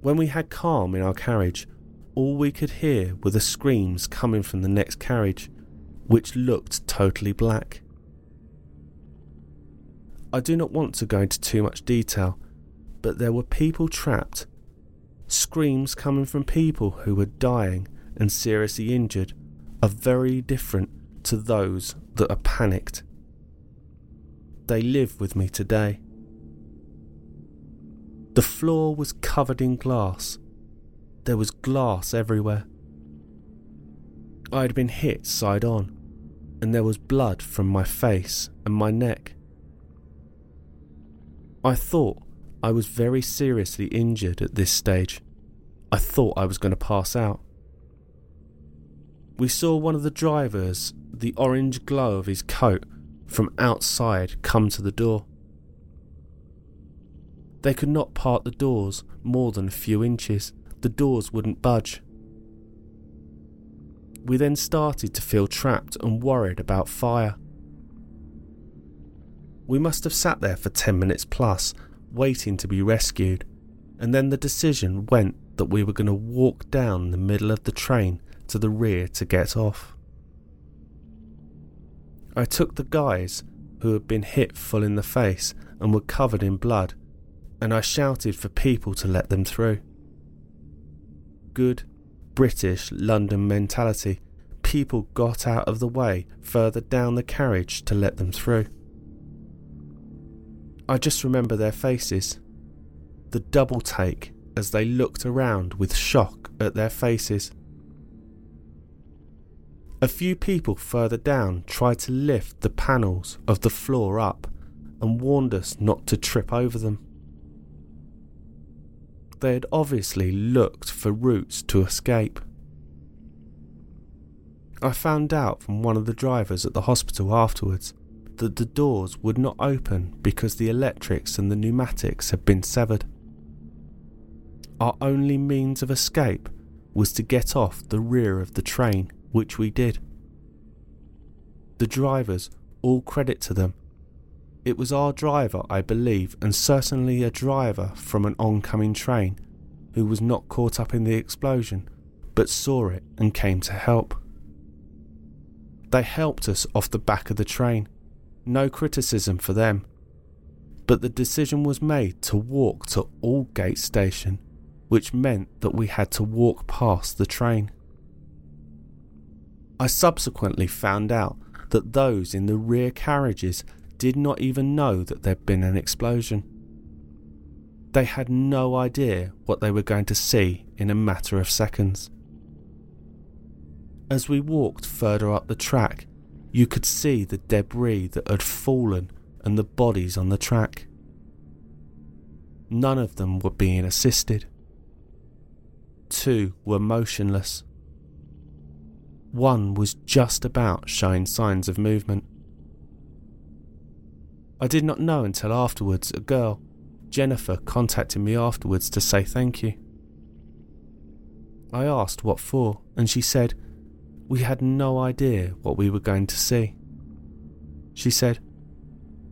When we had calm in our carriage, all we could hear were the screams coming from the next carriage, which looked totally black. I do not want to go into too much detail, but there were people trapped. Screams coming from people who were dying and seriously injured are very different to those that are panicked. They live with me today. The floor was covered in glass. There was glass everywhere. I had been hit side on, and there was blood from my face and my neck. I thought I was very seriously injured at this stage. I thought I was going to pass out. We saw one of the drivers, the orange glow of his coat, from outside come to the door. They could not part the doors more than a few inches. The doors wouldn't budge. We then started to feel trapped and worried about fire. We must have sat there for 10 minutes plus, waiting to be rescued, and then the decision went that we were going to walk down the middle of the train to the rear to get off. I took the guys who had been hit full in the face and were covered in blood, and I shouted for people to let them through. Good British London mentality, people got out of the way further down the carriage to let them through. I just remember their faces. The double take as they looked around with shock at their faces. A few people further down tried to lift the panels of the floor up and warned us not to trip over them. They had obviously looked for routes to escape. I found out from one of the drivers at the hospital afterwards that the doors would not open because the electrics and the pneumatics had been severed. Our only means of escape was to get off the rear of the train, which we did. The drivers, all credit to them. It was our driver, I believe, and certainly a driver from an oncoming train, who was not caught up in the explosion, but saw it and came to help. They helped us off the back of the train no criticism for them. But the decision was made to walk to Aldgate station, which meant that we had to walk past the train. I subsequently found out that those in the rear carriages did not even know that there'd been an explosion. They had no idea what they were going to see in a matter of seconds. As we walked further up the track, you could see the debris that had fallen and the bodies on the track. None of them were being assisted. Two were motionless. One was just about showing signs of movement. I did not know until afterwards a girl, Jennifer, contacted me afterwards to say thank you. I asked what for, and she said we had no idea what we were going to see. She said,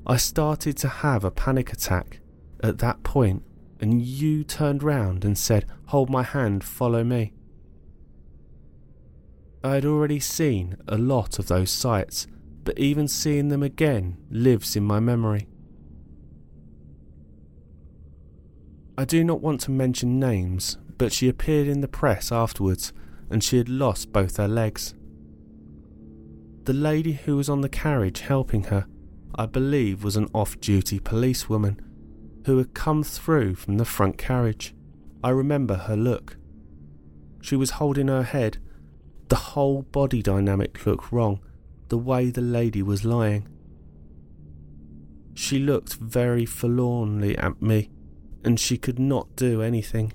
I started to have a panic attack at that point, and you turned round and said, Hold my hand, follow me. I had already seen a lot of those sights, but even seeing them again lives in my memory. I do not want to mention names, but she appeared in the press afterwards and she had lost both her legs. The lady who was on the carriage helping her, I believe, was an off duty policewoman who had come through from the front carriage. I remember her look. She was holding her head. The whole body dynamic looked wrong, the way the lady was lying. She looked very forlornly at me, and she could not do anything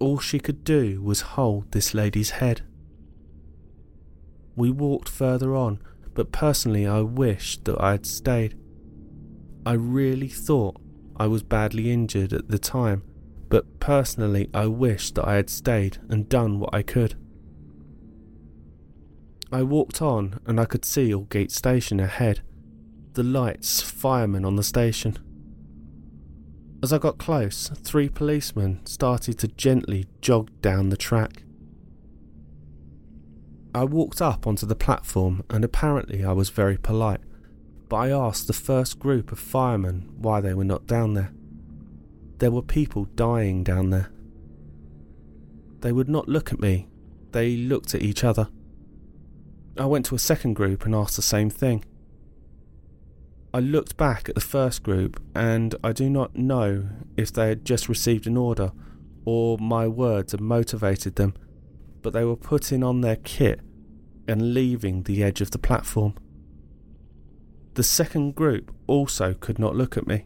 all she could do was hold this lady's head. We walked further on, but personally I wished that I had stayed. I really thought I was badly injured at the time, but personally I wished that I had stayed and done what I could. I walked on and I could see Aldgate Station ahead, the lights, firemen on the station. As I got close, three policemen started to gently jog down the track. I walked up onto the platform and apparently I was very polite, but I asked the first group of firemen why they were not down there. There were people dying down there. They would not look at me, they looked at each other. I went to a second group and asked the same thing. I looked back at the first group and I do not know if they had just received an order or my words had motivated them, but they were putting on their kit and leaving the edge of the platform. The second group also could not look at me.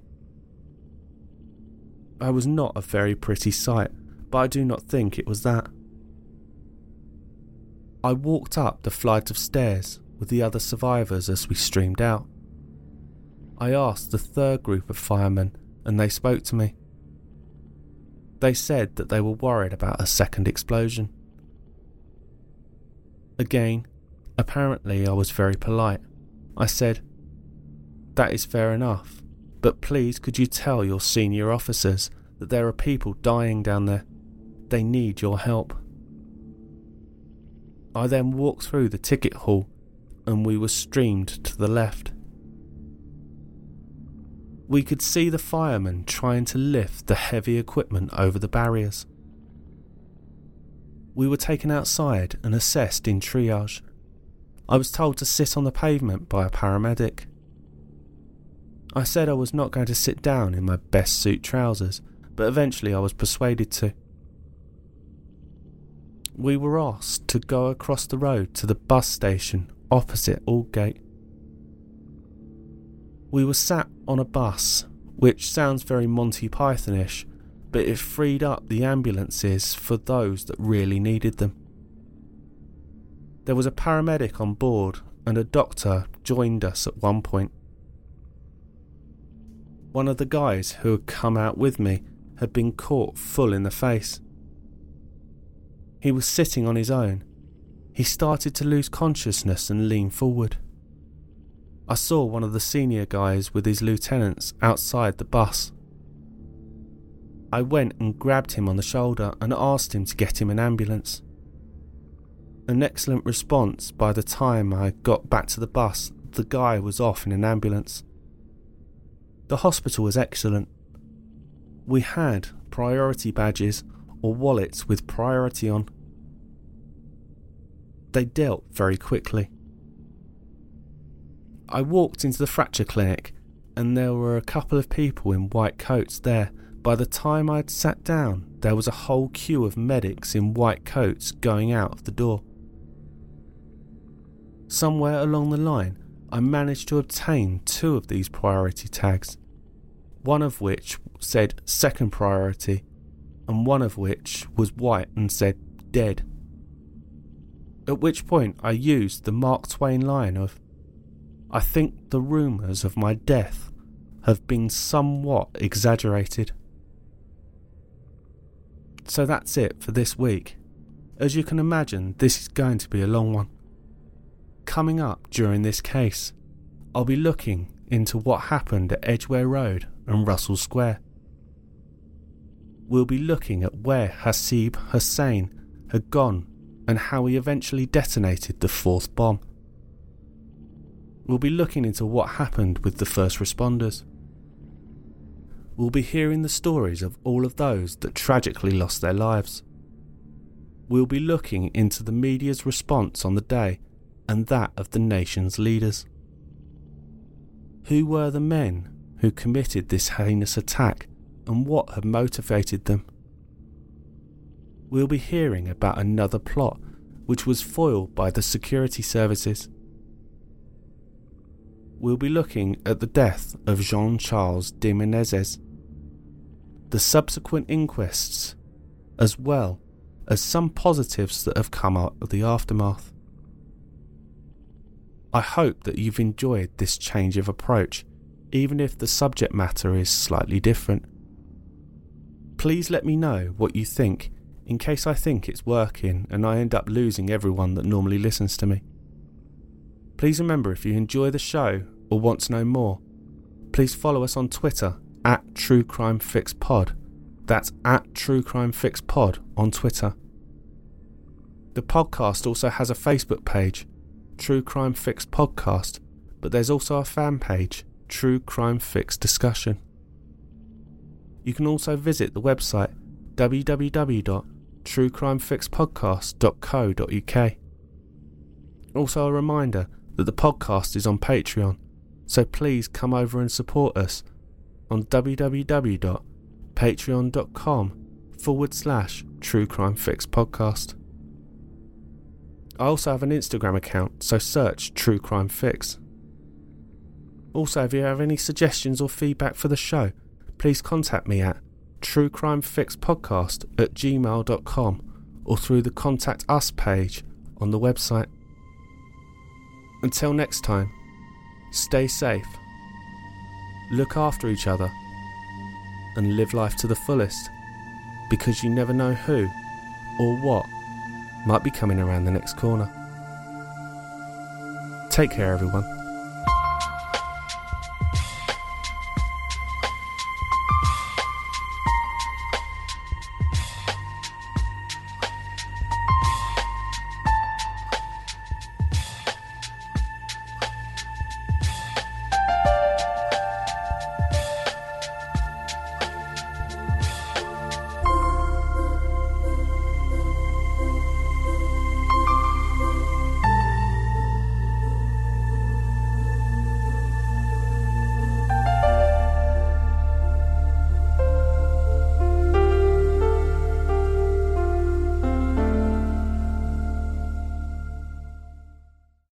I was not a very pretty sight, but I do not think it was that. I walked up the flight of stairs with the other survivors as we streamed out. I asked the third group of firemen, and they spoke to me. They said that they were worried about a second explosion. Again, apparently I was very polite. I said, That is fair enough, but please could you tell your senior officers that there are people dying down there? They need your help. I then walked through the ticket hall and we were streamed to the left. We could see the firemen trying to lift the heavy equipment over the barriers. We were taken outside and assessed in triage. I was told to sit on the pavement by a paramedic. I said I was not going to sit down in my best suit trousers, but eventually I was persuaded to. We were asked to go across the road to the bus station opposite Aldgate. We were sat on a bus, which sounds very Monty Pythonish, but it freed up the ambulances for those that really needed them. There was a paramedic on board, and a doctor joined us at one point. One of the guys who had come out with me had been caught full in the face. He was sitting on his own. He started to lose consciousness and lean forward. I saw one of the senior guys with his lieutenants outside the bus. I went and grabbed him on the shoulder and asked him to get him an ambulance. An excellent response by the time I got back to the bus, the guy was off in an ambulance. The hospital was excellent. We had priority badges or wallets with priority on. They dealt very quickly. I walked into the fracture clinic and there were a couple of people in white coats there. By the time I'd sat down, there was a whole queue of medics in white coats going out of the door. Somewhere along the line, I managed to obtain two of these priority tags, one of which said second priority, and one of which was white and said dead. At which point I used the Mark Twain line of I think the rumours of my death have been somewhat exaggerated. So that's it for this week. As you can imagine, this is going to be a long one. Coming up during this case, I'll be looking into what happened at Edgware Road and Russell Square. We'll be looking at where Hasib Hussain had gone and how he eventually detonated the fourth bomb. We'll be looking into what happened with the first responders. We'll be hearing the stories of all of those that tragically lost their lives. We'll be looking into the media's response on the day and that of the nation's leaders. Who were the men who committed this heinous attack and what had motivated them? We'll be hearing about another plot which was foiled by the security services we'll be looking at the death of Jean Charles de Menezes, the subsequent inquests, as well as some positives that have come out of the aftermath. I hope that you've enjoyed this change of approach, even if the subject matter is slightly different. Please let me know what you think in case I think it's working and I end up losing everyone that normally listens to me. Please remember if you enjoy the show or want to know more, please follow us on Twitter at True Crime Fix Pod. That's at True Crime Fix Pod on Twitter. The podcast also has a Facebook page, True Crime Fix Podcast, but there's also a fan page, True Crime Fix Discussion. You can also visit the website www.truecrimefixpodcast.co.uk. Also, a reminder that the podcast is on Patreon, so please come over and support us on www.patreon.com forward slash True Crime Fix Podcast. I also have an Instagram account, so search True Crime Fix. Also, if you have any suggestions or feedback for the show, please contact me at truecrimefixpodcast at gmail.com or through the Contact Us page on the website. Until next time, stay safe, look after each other, and live life to the fullest because you never know who or what might be coming around the next corner. Take care, everyone.